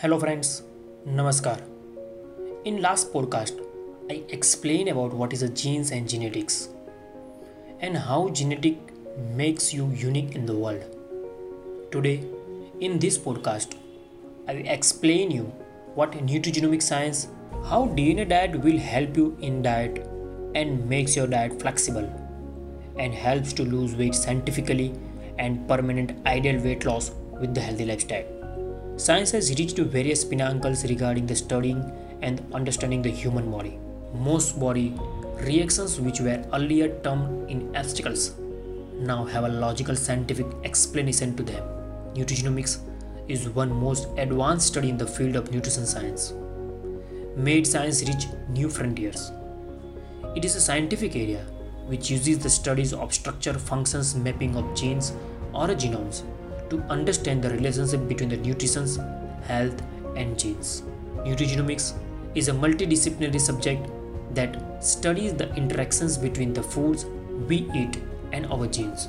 Hello friends, Namaskar. In last podcast, I explained about what is a genes and genetics and how genetic makes you unique in the world. Today, in this podcast, I will explain you what nutrigenomic science, how DNA diet will help you in diet and makes your diet flexible and helps to lose weight scientifically and permanent ideal weight loss with the healthy lifestyle. Science has reached various pinnacles regarding the studying and understanding the human body. Most body reactions which were earlier termed in obstacles now have a logical scientific explanation to them. Nutrigenomics is one most advanced study in the field of nutrition science. Made science reach new frontiers. It is a scientific area which uses the studies of structure functions mapping of genes or genomes to understand the relationship between the nutrition, health, and genes. Nutrigenomics is a multidisciplinary subject that studies the interactions between the foods we eat and our genes.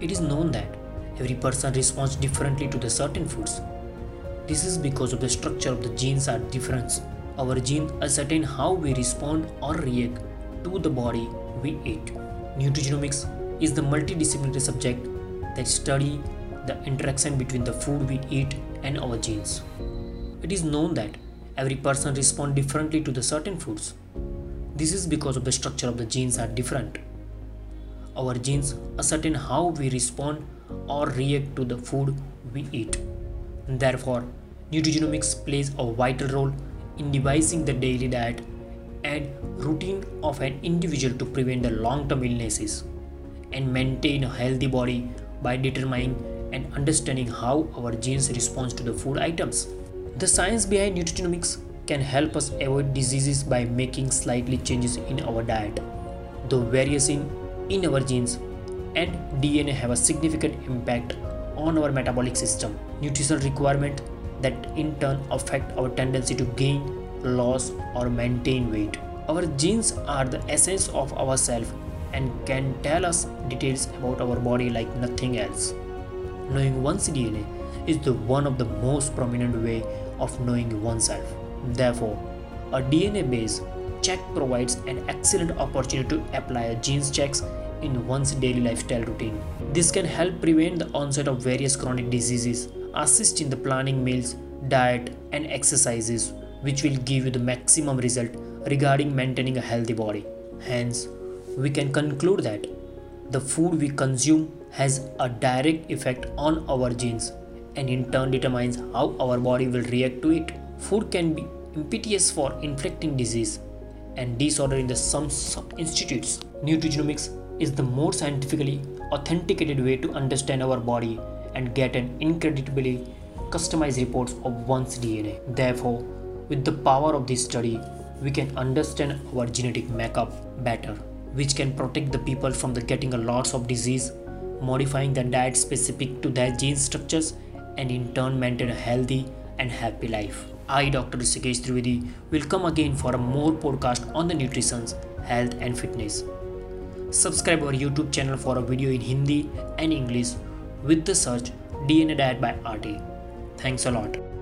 It is known that every person responds differently to the certain foods. This is because of the structure of the genes are different. Our genes ascertain how we respond or react to the body we eat. Nutrigenomics is the multidisciplinary subject that study the interaction between the food we eat and our genes. It is known that every person responds differently to the certain foods. This is because of the structure of the genes are different. Our genes ascertain how we respond or react to the food we eat. Therefore, nutrigenomics plays a vital role in devising the daily diet and routine of an individual to prevent the long-term illnesses and maintain a healthy body by determining and understanding how our genes respond to the food items. The science behind nutrigenomics can help us avoid diseases by making slightly changes in our diet. The variation in our genes and DNA have a significant impact on our metabolic system. Nutritional requirement that in turn affect our tendency to gain, lose or maintain weight. Our genes are the essence of ourselves and can tell us details about our body like nothing else. Knowing one's DNA is the one of the most prominent way of knowing oneself. Therefore, a DNA-based check provides an excellent opportunity to apply genes checks in one's daily lifestyle routine. This can help prevent the onset of various chronic diseases, assist in the planning meals, diet, and exercises, which will give you the maximum result regarding maintaining a healthy body. Hence, we can conclude that the food we consume has a direct effect on our genes and in turn determines how our body will react to it. Food can be impetus for inflicting disease and disorder in the some institutes. Nutrigenomics is the more scientifically authenticated way to understand our body and get an incredibly customized reports of one's DNA. Therefore, with the power of this study, we can understand our genetic makeup better, which can protect the people from the getting a lots of disease, modifying the diet specific to their gene structures, and in turn maintain a healthy and happy life. I, Dr. Rushikesh Trivedi, will come again for a more podcast on the nutrition, health, and fitness. Subscribe our YouTube channel for a video in Hindi and English with the search DNA Diet by RT. Thanks a lot.